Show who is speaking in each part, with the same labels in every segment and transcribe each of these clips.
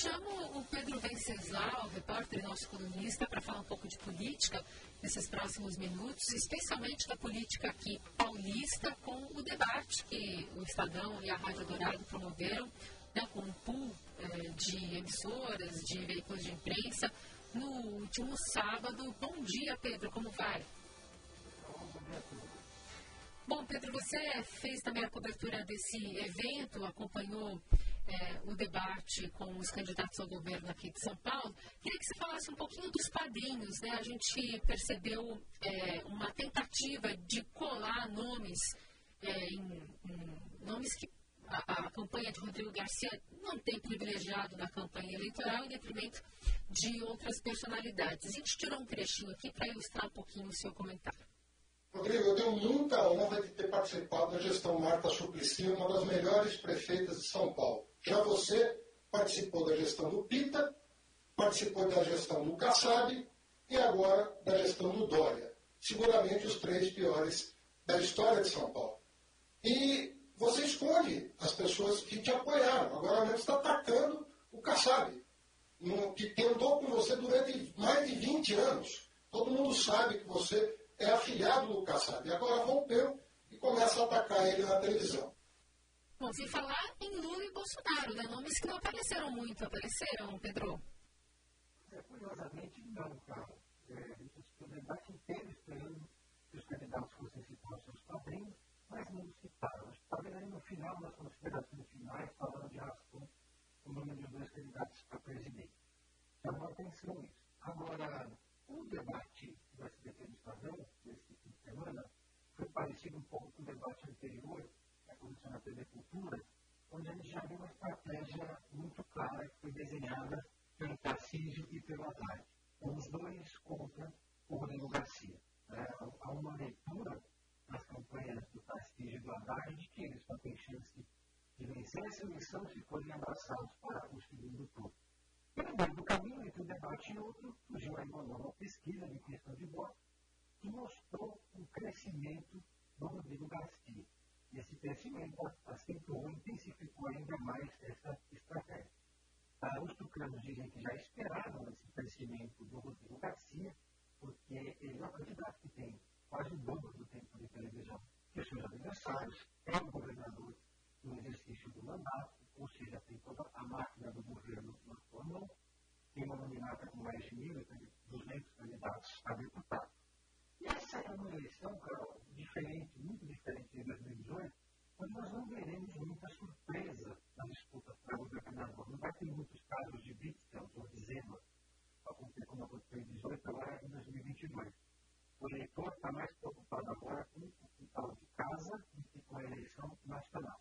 Speaker 1: chamo o Pedro Venceslau, repórter nosso colunista, para falar um pouco de política nesses próximos minutos, especialmente da política aqui paulista, com o debate que o Estadão e a Rádio Dourado promoveram, né, com um pool eh, de emissoras, de veículos de imprensa, no último sábado. Bom dia, Pedro, como vai? Bom, Pedro, você fez também a cobertura desse evento, acompanhou é, o debate com os candidatos ao governo aqui de São Paulo. Queria que você falasse um pouquinho dos padrinhos. Né? A gente percebeu é, uma tentativa de colar nomes é, em, em, nomes que a, a, campanha de Rodrigo Garcia não tem privilegiado na campanha eleitoral em detrimento de outras personalidades. A gente tirou um trechinho aqui para ilustrar um pouquinho o seu comentário.
Speaker 2: Rodrigo, eu tenho muita honra de ter participado da gestão Marta Suplicy, uma das melhores prefeitas de São Paulo. Já você participou da gestão do Pita, participou da gestão do Kassab e agora da gestão do Dória. Seguramente os três piores da história de São Paulo. E você escolhe as pessoas que te apoiaram. Agora mesmo está atacando o Kassab, que tentou com você durante mais de 20 anos. Todo mundo sabe que você é afiliado do Kassab. E agora rompeu e começa a atacar ele na televisão.
Speaker 1: Bom, sem falar em Lula e Bolsonaro, né? Nomes que não apareceram muito, apareceram, Pedro?
Speaker 3: É, curiosamente, não, cara. É, o debate inteiro esperando que os candidatos fossem citar os seus padrinhos, mas não citaram. Talvez aí no final, nas considerações finais, falando de raspão, o nome dos dois candidatos para presidente. Chamou atenção isso. Agora, o debate do SBT do Estadão, nesse fim de semana, foi parecido um pouco com o debate anterior, que aconteceu na TV Cultura, onde a gente já viu uma estratégia muito clara que foi desenhada pelo Tarcísio e pelo Haddad. Os dois contra o Rodrigo Garcia. É, há uma leitura nas campanhas do Tarcísio e do Haddad de que eles não têm chance de vencer essa eleição se forem abraçados para o segundo turno. Pelo meio do caminho entre um debate e outro, surgiu aí uma nova pesquisa de questão de voto que mostrou um crescimento do Rodrigo Garcia. E esse crescimento acentuou e intensificou ainda mais essa estratégia. Ah, os tucanos dizem que já esperavam esse crescimento do Rodrigo Garcia, porque ele é um candidato que tem quase o dobro do tempo de televisão que seus adversários, é o governador no exercício do mandato, ou seja, tem toda a máquina do governo na sua mão, tem uma nominata com mais de 1.200 candidatos a deputado. E essa é uma eleição, Carol, diferente, muito diferente de 2018, onde nós não veremos muita surpresa na disputa para o governador. Não vai ter muitos casos de Witzel ou de Zema, como aconteceu em 2018, agora em 2022. O eleitor está mais preocupado agora com o quintal de casa do que com a eleição nacional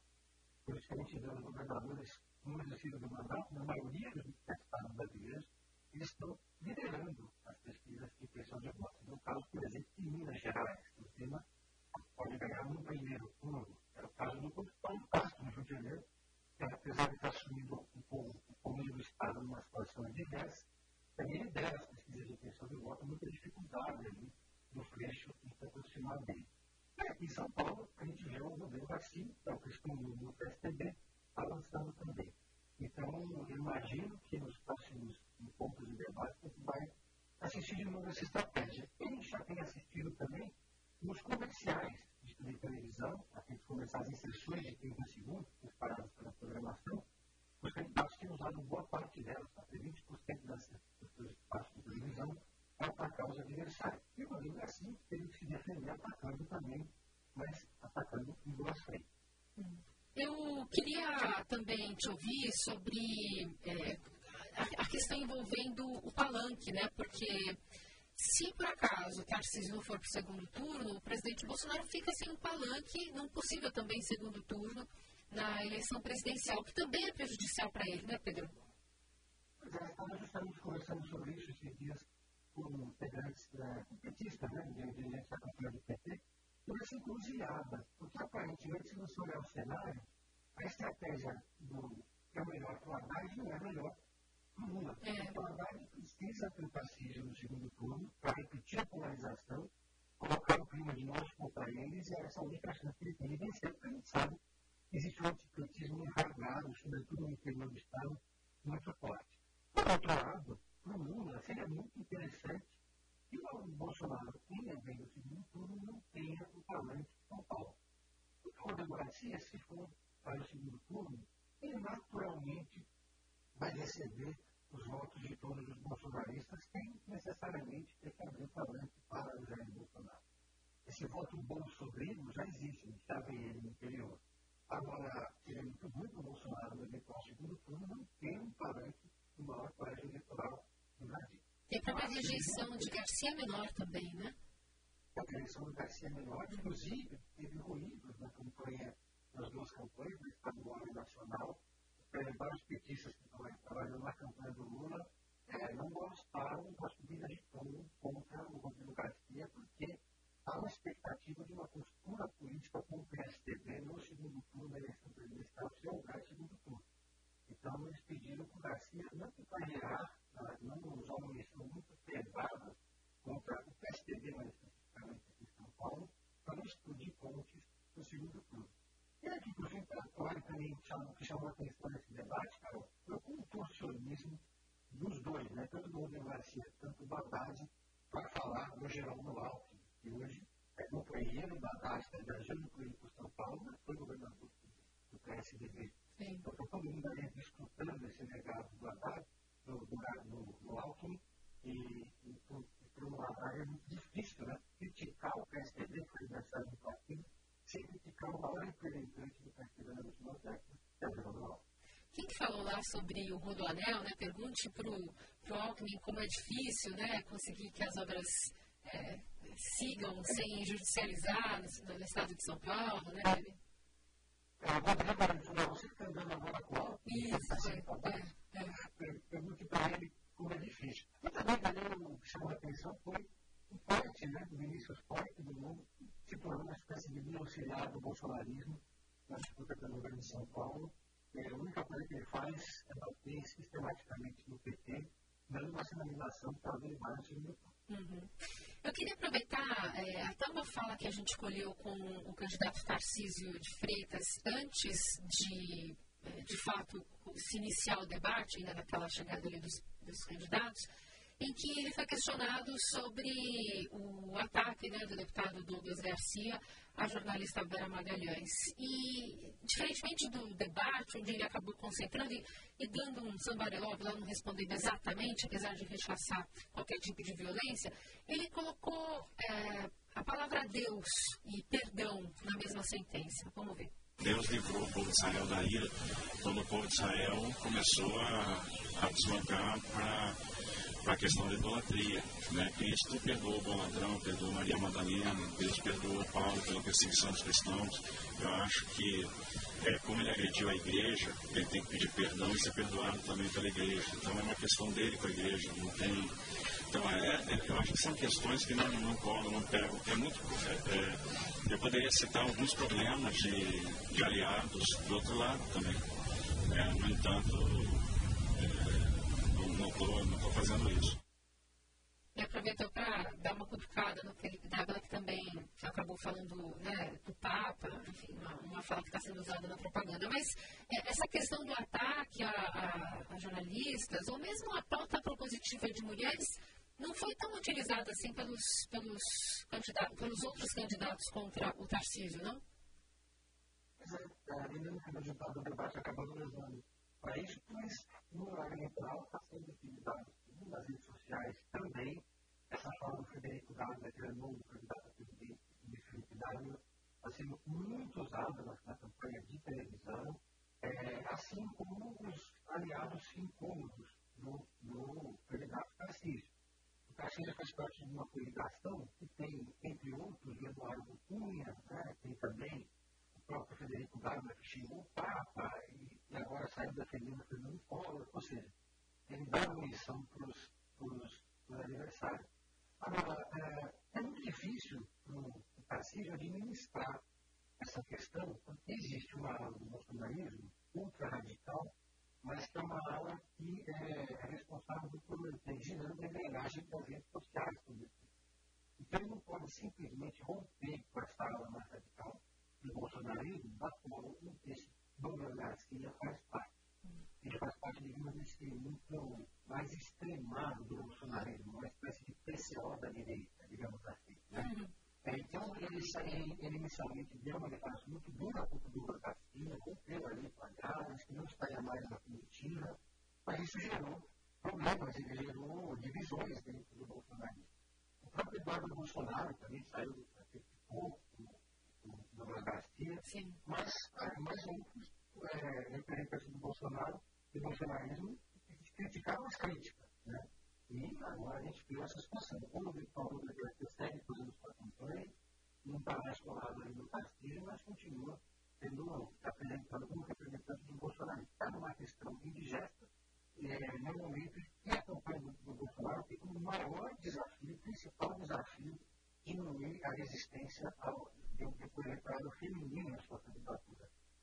Speaker 3: por isso que a gente vê os governadores no exercício do mandato, na maioria dos estados brasileiros, eles estão liderando as pesquisas de intenção de voto. No caso, por exemplo, de Minas Gerais, o tema pode ganhar no primeiro turno. É o caso do Paulo Castro, no Rio de Janeiro, que apesar de estar assumindo o comando do Estado numa situação adversa, também lidera as pesquisas de intenção de voto, muita dificuldade ali do Freixo em se aproximar dele. Aqui em São Paulo, a gente vê o governo Garcia, que é o questão do PSDB, avançando também. Então, eu imagino que nos próximos encontros de debate a gente vai assistir de novo essa estratégia. A gente já tem assistido também nos comerciais de televisão, aqueles comerciais em sessões de 30 segundos, preparados pela programação, os candidatos têm usado boa parte delas, até 20% das, das partes de televisão, para atacar os adversários. E o Rodrigo assim teve que se defender atacando também, mas atacando em duas frentes.
Speaker 1: Eu queria também te ouvir sobre é, a, a, questão envolvendo o palanque, né? Porque se por acaso o Tarcísio não for para o segundo turno, o presidente Bolsonaro fica sem um palanque, não possível também segundo turno, na eleição presidencial, que também é prejudicial para ele, né, Pedro?
Speaker 3: Pois é, estamos justamente conversando sobre isso esses dias com integrantes da petista, né, de gente da campanha do PT, por essa encruzilhada. Porque, aparentemente, se você olhar o cenário, a estratégia do que é melhor para o Haddad não é melhor para o Lula. É. O Haddad precisa ter o Tarcísio no segundo turno para repetir a polarização, colocar o clima de nós contra eles e essa única chance que ele tem de vencer, porque a gente sabe que existe um antipetismo enraizado, sobretudo no interior do Estado, muito forte. muito interessante que o Bolsonaro, em evento no segundo turno, não tenha o talento de São Paulo. Porque o Rodrigo Garcia, se for para o segundo turno, ele naturalmente vai receber os votos de todos os bolsonaristas sem necessariamente ter que abrir talento para o Jair Bolsonaro. Esse voto bolsominion já existe, já vem ele no interior. Agora, seria muito ruim para o Bolsonaro no eventual segundo turno não ter um talento do maior colégio eleitoral do Brasil.
Speaker 1: Tem a própria rejeição de Garcia Menor também, né?
Speaker 3: A rejeição de Garcia Menor, inclusive, teve ruídos na campanha, nas duas campanhas, na estadual e nacional, vários petistas que estão trabalhando na campanha do Lula é, não gostaram da subida de tom contra o Rodrigo Garcia, porque há uma expectativa de uma postura política com o PSDB no segundo turno da eleição presidencial, se houver segundo turno. Então, eles pediram para o Garcia não carregar, não usar uma missão muito pesada contra o PSDB, mais especificamente aqui em São Paulo, para não explodir pontes no segundo turno. E aqui, por fim, claro, também o que chamou a atenção nesse debate, Carol, foi o contorcionismo dos dois, né? tanto do Rodrigo Garcia, tanto do Haddad, para falar do Geraldo Alckmin, que hoje é companheiro da Haddad, está viajando por São Paulo, mas foi governador do PSDB. Sim. Então, está todo mundo ali disputando esse legado do Haddad, do, do, do, do Alckmin, e, e para o Haddad é muito difícil né? criticar o PSDB, que foi adversário do partido, sem criticar o maior representante do partido na última década, que é o Geraldo
Speaker 1: Sobre o Rodoanel, né? Pergunte para o Alckmin como é difícil, né? Conseguir que as obras é, sigam sem judicializar no, no, estado de São Paulo, né?
Speaker 3: É, você está andando agora com o Alckmin.
Speaker 1: Isso, é,
Speaker 3: é. Pergunte para ele como é difícil. E também, também o que chamou a atenção foi o forte, né? O Vinícius Forte do mundo se tornou uma espécie de auxiliar do bolsonarismo na disputa pelo governo de São Paulo. É, a única coisa que ele faz é bater sistematicamente no PT, dando uma sinalização para vai no segundo
Speaker 1: Uhum. Eu queria aproveitar é, até uma fala que a gente escolheu com o candidato Tarcísio de Freitas antes de, é, de fato, se iniciar o debate, ainda naquela chegada ali dos, dos candidatos, em que ele foi questionado sobre o ataque né, do deputado Douglas Garcia à jornalista Vera Magalhães. E, diferentemente do debate, onde ele acabou concentrando e, e dando um sambareló, lá não respondendo exatamente, apesar de rechaçar qualquer tipo de violência, ele colocou é, a palavra Deus e perdão na mesma sentença. Vamos ver.
Speaker 4: Deus livrou o povo de Israel da ira quando o povo de Israel começou a, a deslocar para para a questão da idolatria. Né? Cristo perdoou o bom ladrão, perdoou Maria Madalena, Deus perdoou Paulo pela perseguição dos cristãos. Eu acho que, é, como ele agrediu a igreja, ele tem que pedir perdão e ser perdoado também pela igreja. Então é uma questão dele com a igreja, não tem. Então, é, é, eu acho que são questões que não, não colam, não pegam. É muito, é, eu poderia citar alguns problemas de, de aliados do outro lado também. É, no entanto, não estou não tô fazendo isso.
Speaker 1: E aproveitou para dar uma cutucada no Felipe Dávila, que também acabou falando né, do Papa, enfim, uma, uma fala que está sendo usada na propaganda. Mas é, essa questão do ataque a, a, a, jornalistas, ou mesmo a pauta propositiva de mulheres, não foi tão utilizada assim pelos, pelos, candidatos, pelos outros candidatos contra o Tarcísio, não?
Speaker 3: Mas é, ainda no resultado do debate acabou levando para isso, mas no horário eleitoral está sendo utilizado nas redes sociais também essa fala do Frederico Dávila, que é novo candidato a presidente de Felipe Dávila, está sendo muito usada na, na campanha de televisão, é, assim como os aliados incômodos no, no candidato Tarcísio. O Tarcísio faz parte de uma coligação que tem, entre outros, Eduardo Cunha, né, tem também o próprio Frederico Dávila, que xingou o Papa, e e agora saiu defendendo Fernando Collor, ou seja, ele dá munição para os Agora, é, é muito difícil para o Tarcísio administrar essa questão, porque existe uma, um bolsonarismo ultra-radical, mas que é uma ala que é, responsável por ter girando a engrenagem das redes sociais. Então, ele não pode simplesmente romper com essa ala mais radical do bolsonarismo, da qual esse Douglas Garcia faz parte ele faz parte, digamos, desse muito mais extremado do bolsonarismo, uma espécie de PCO da direita, digamos assim. Né?
Speaker 1: Uhum.
Speaker 3: É, então, ele, ele, ele inicialmente deu uma declaração muito dura contra o Duro Castilho, rompeu ali quadrados, que não estaria mais na comitiva, mas isso gerou problemas, ele gerou divisões dentro do bolsonarismo. O próprio Eduardo Bolsonaro também saiu do pouco do Duro Garcia, mas, ah, mas outros é, representantes do Bolsonaro, do bolsonarismo, criticaram as críticas. Né? E agora a gente criou essa situação. Como o Vitor Lula segue fazendo sua campanha, não está mais colado ali no Castilho, mas continua sendo apresentado como representante do Bolsonaro. Está numa questão indigesta, é, no momento que a campanha do, do Bolsonaro tem como maior desafio, principal desafio, diminuir a resistência ao eleitorado feminino na sua candidatura.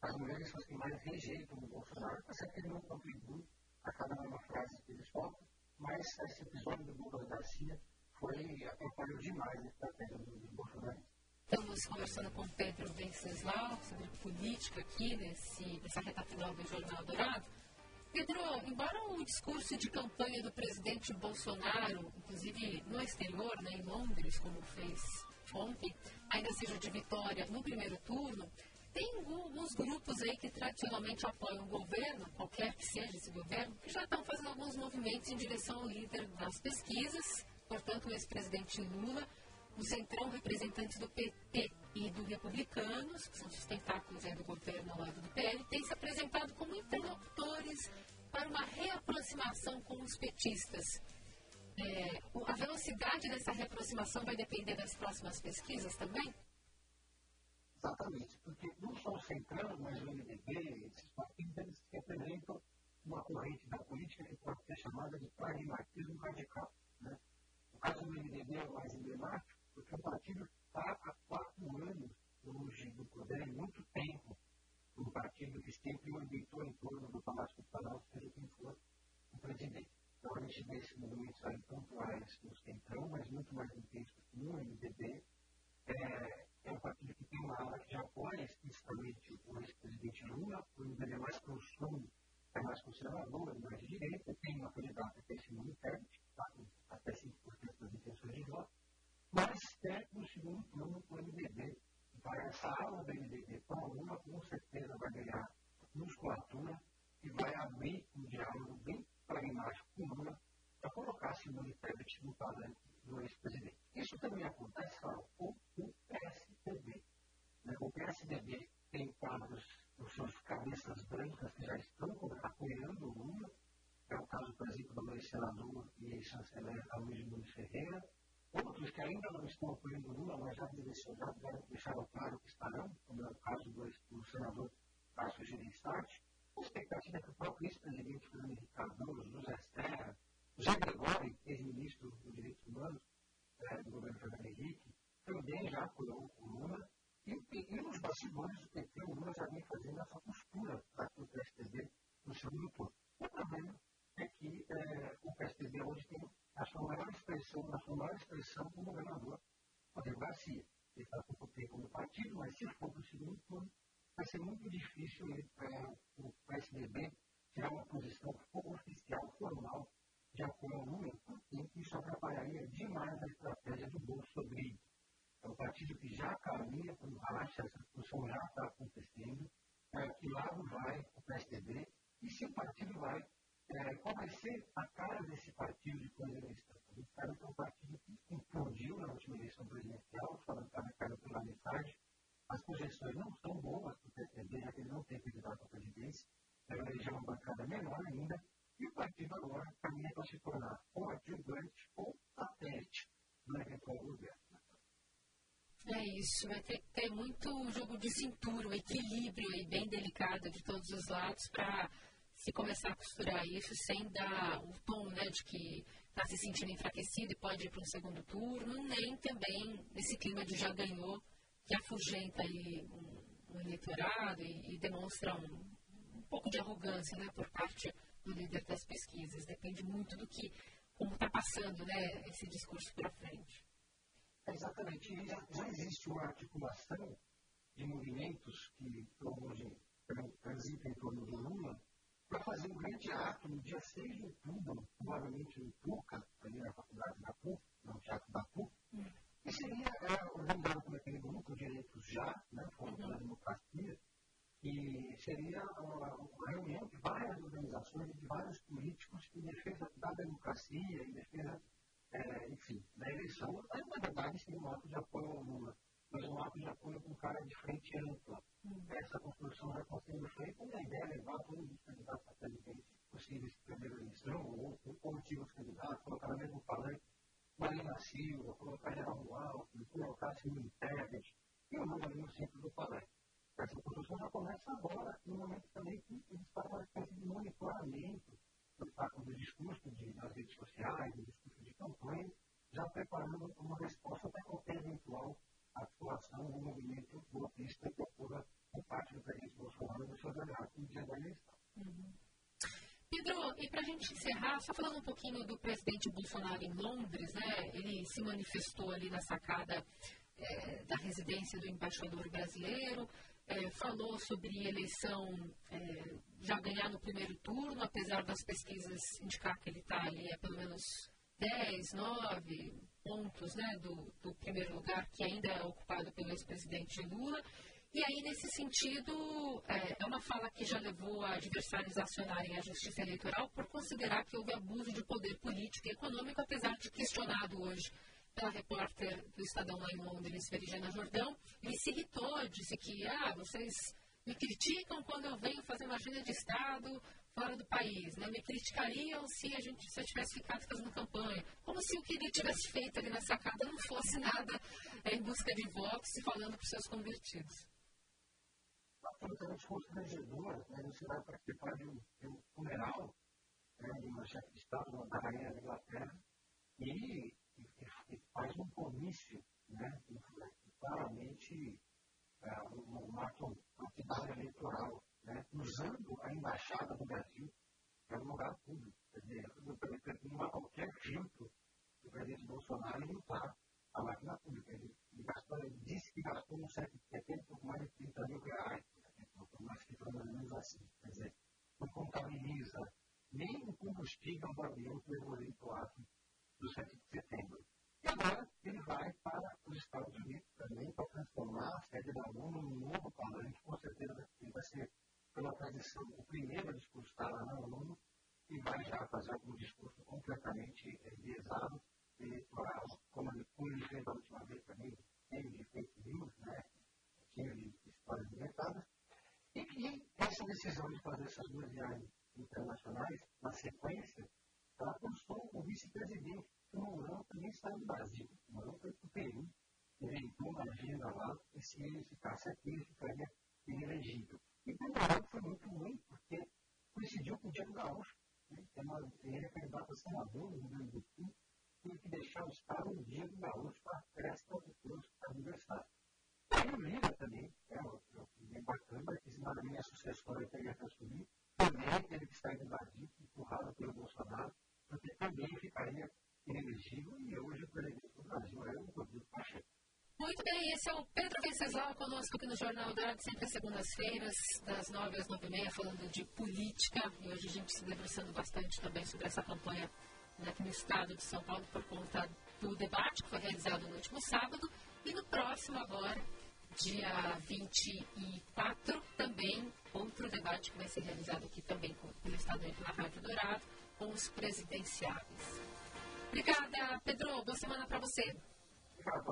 Speaker 3: As mulheres são as que mais rejeitam o Bolsonaro, está certo que ele não contribui a cada uma frase que eles falam, mas esse episódio do Lula Garcia foi, atrapalhou demais a estratégia do, do Bolsonaro.
Speaker 1: Estamos conversando com Pedro Venceslau sobre política aqui nesse, nessa reta final do Jornal Dourado. Pedro, embora o discurso de campanha do presidente Bolsonaro, inclusive no exterior, né, em Londres, como fez ontem, ainda seja de vitória no primeiro turno, tem alguns grupos aí que tradicionalmente apoiam o governo, qualquer que seja esse governo, que já estão fazendo alguns movimentos em direção ao líder das pesquisas, portanto, o ex-presidente Lula, o centrão representante do PT e do Republicanos, que são os tentáculos do governo ao lado do PL, têm se apresentado como interlocutores para uma reaproximação com os petistas. É, a velocidade dessa reaproximação vai depender das próximas pesquisas também?
Speaker 3: Exatamente, porque não só o Centrão, mas o MDB, esses partidos, eles representam uma corrente da política que pode ser chamada de pragmatismo radical. Né? O caso do MDB é mais emblemático, porque o partido está há quatro anos longe do poder, em muito tempo, um partido que sempre orbitou em torno do Palácio do Planalto, seja quem for o presidente. Então, a gente vê esses movimentos aí pontuais no Centrão, mas muito mais intensos no MDB. É, é um partido que tem uma ala que já apoia explicitamente o ex-presidente Lula, o MDB mais profundo, é mais de direita, tem uma candidata que é Simone Tebet, que está com até 5% das intenções de voto, mas é no segundo turno o MDB. Então, essa ala do MDB com a Lula, com certeza vai ganhar musculatura e vai abrir um diálogo bem pragmático com Lula para colocar Simone Tebet no talento do ex-presidente. Isso também acontece, claro, com o PSDB. Né? O PSDB tem quadros os seus cabeças brancas que já estão apoiando o Lula. É o caso, por exemplo, do e ex-chanceler Luiz Nunes Ferreira. Outros que ainda não estão apoiando Lula, mas já deixaram claro que estarão, como é o caso do, do senador Cássio Gerenstati. A expectativa é que o próprio ex-presidente Fernando Henrique Cardoso, José Serra, José Gregório, ex-ministro dos Direitos Humanos é, do governo Fernando Henrique, também já apoiou o Lula. E, e, e nos bastidores do PT, o Lula já vem fazendo essa postura para o PSDB no segundo turno. O problema é que é, o PSDB hoje tem a sua maior expressão, a sua maior expressão como governador, Rodrigo Garcia. Ele está com o PT como partido, mas se for para o segundo turno, vai ser muito difícil ele, é, o PSDB tirar uma posição oficial, formal, de apoio ao Lula, porque isso atrapalharia demais a estratégia do Bolsonaro. É um partido que já caminha para o racha, essa discussão já está acontecendo. É, que lado vai o PSDB e se o partido vai, é, qual vai ser a cara desse partido depois da eleição? A gente sabe que é um partido que implodiu na última eleição presidencial, só não estava caindo pela metade. As projeções não são boas para o PSDB, já que ele não tem candidato à presidência, vai eleger uma bancada menor ainda, e o partido agora caminha para se tornar ou adjuvante ou satélite do
Speaker 1: É isso, vai ter que ter muito jogo de cintura, um equilíbrio aí bem delicado de todos os lados para se começar a costurar isso sem dar o tom né, de que está se sentindo enfraquecido e pode ir para um segundo turno, nem também esse clima de já ganhou, que afugenta aí um, um eleitorado e, e demonstra um, um, pouco de arrogância né, por parte do líder das pesquisas. Depende muito do que, como está passando né, esse discurso para frente.
Speaker 3: Exatamente. E já, já existe uma articulação de movimentos que promovem transitam em torno do Lula para fazer um grande ato. No dia 6 de outubro, provavelmente no PUCA, ali na faculdade da PUC, no Teatro da PUC, que seria é, organizado por aquele grupo de Direitos já, né, Fórum pela Democracia, que seria uma, uma, reunião de várias organizações, de vários políticos em defesa da democracia, em defesa, é, enfim, da eleição. Mas, na verdade, seria um ato de apoio ao Lula, mas um ato de apoio com cara de frente ampla. Hum. Essa construção já está sendo feita e a ideia é levar todos os candidatos a presidente possíveis primeira eleição, ou, antigos candidatos, colocar no mesmo falante Marina Silva, colocar Geraldo Alckmin, colocar Simone Tebet, e o Lula ali no centro do palácio. Essa construção já começa agora, no momento também que eles fazem uma espécie de monitoramento do discurso de, nas redes sociais, do discurso de campanha, já preparando uma resposta para qualquer eventual atuação do movimento golpista que ocorra por parte do presidente Bolsonaro seus aliados no dia da eleição.
Speaker 1: Uhum. Pedro, e para a gente encerrar, só falando um pouquinho do presidente Bolsonaro em Londres, né? Ele se manifestou ali na sacada é, da residência do embaixador brasileiro, é, falou sobre eleição é, já ganhar no primeiro turno, apesar das pesquisas indicar que ele está ali a pelo menos 10, 9 pontos né, do, do primeiro lugar, que ainda é ocupado pelo ex-presidente Lula. E aí, nesse sentido, é, é uma fala que já levou adversários a acionarem a justiça eleitoral por considerar que houve abuso de poder político e econômico, apesar de questionado hoje pela repórter do Estadão lá em Londres, Verigiana Jordão, ele se irritou, disse que, ah, vocês me criticam quando eu venho fazendo agenda de Estado fora do país, né? Me criticariam se a gente se eu tivesse ficado fazendo campanha. Como se o que ele tivesse feito ali na sacada não fosse nada é, em busca de votos e falando para os seus convertidos.
Speaker 3: Absolutamente constrangedor, né? Você vai participar de um, de um funeral né, de uma chefe de Estado da Rainha da Inglaterra e e faz um comício, né, claramente é, um, ato partidário eleitoral, né, usando a embaixada do Brasil para um lugar público. Quer dizer, não há qualquer filtro do presidente Bolsonaro lutar a máquina pública. Ele, gastou, ele disse que gastou certo tempo pouco mais de 30 mil reais, uma cifra mais ou menos assim. Quer dizer, não contabiliza nem o combustível do avião que levou ele para o ato do 7 de setembro. E agora ele vai para os Estados Unidos também para transformar a sede da ONU num novo palanque. Com certeza ele vai ser, pela tradição, o primeiro a discursar lá na ONU e vai já fazer um discurso completamente enviesado, eleitoral, como ele fez da última vez também, cheio de fake news, né? cheio de histórias inventadas. E que essa decisão de fazer essas duas viagens internacionais, na sequência, ela constou o vice-presidente o Mourão também está no Brasil. Mourão foi para o Peru, inventou uma agenda lá, e se ele ficasse aqui, ele ficaria inelegível. E o Mourão foi muito ruim, porque coincidiu com o Diego Gaúcho, né? ele é candidato a senador no Rio Grande do Sul, teve que deixar o Estado no Diego Gaúcho para a festa do curso aniversário. Aí o Lira também, é, bem bacana, que se na minha sucessora teria que assumir, também teve que sair do Brasil, empurrado pelo Bolsonaro, porque também ficaria inelegível e hoje o presidente do Brasil é o Rodrigo Pacheco.
Speaker 1: Muito bem, esse é o Pedro Venceslau conosco aqui no Jornal Dourado, sempre às segundas-feiras, das nove às nove e meia, falando de política. E hoje a gente se debruçando bastante também sobre essa campanha né, aqui no estado de São Paulo por conta do debate que foi realizado no último sábado. E no próximo agora, dia 24, também outro debate que vai ser realizado aqui também pelo Estado na Rádio Dourado, com os presidenciáveis. Obrigada, Pedro. Boa semana para você.
Speaker 3: Obrigado,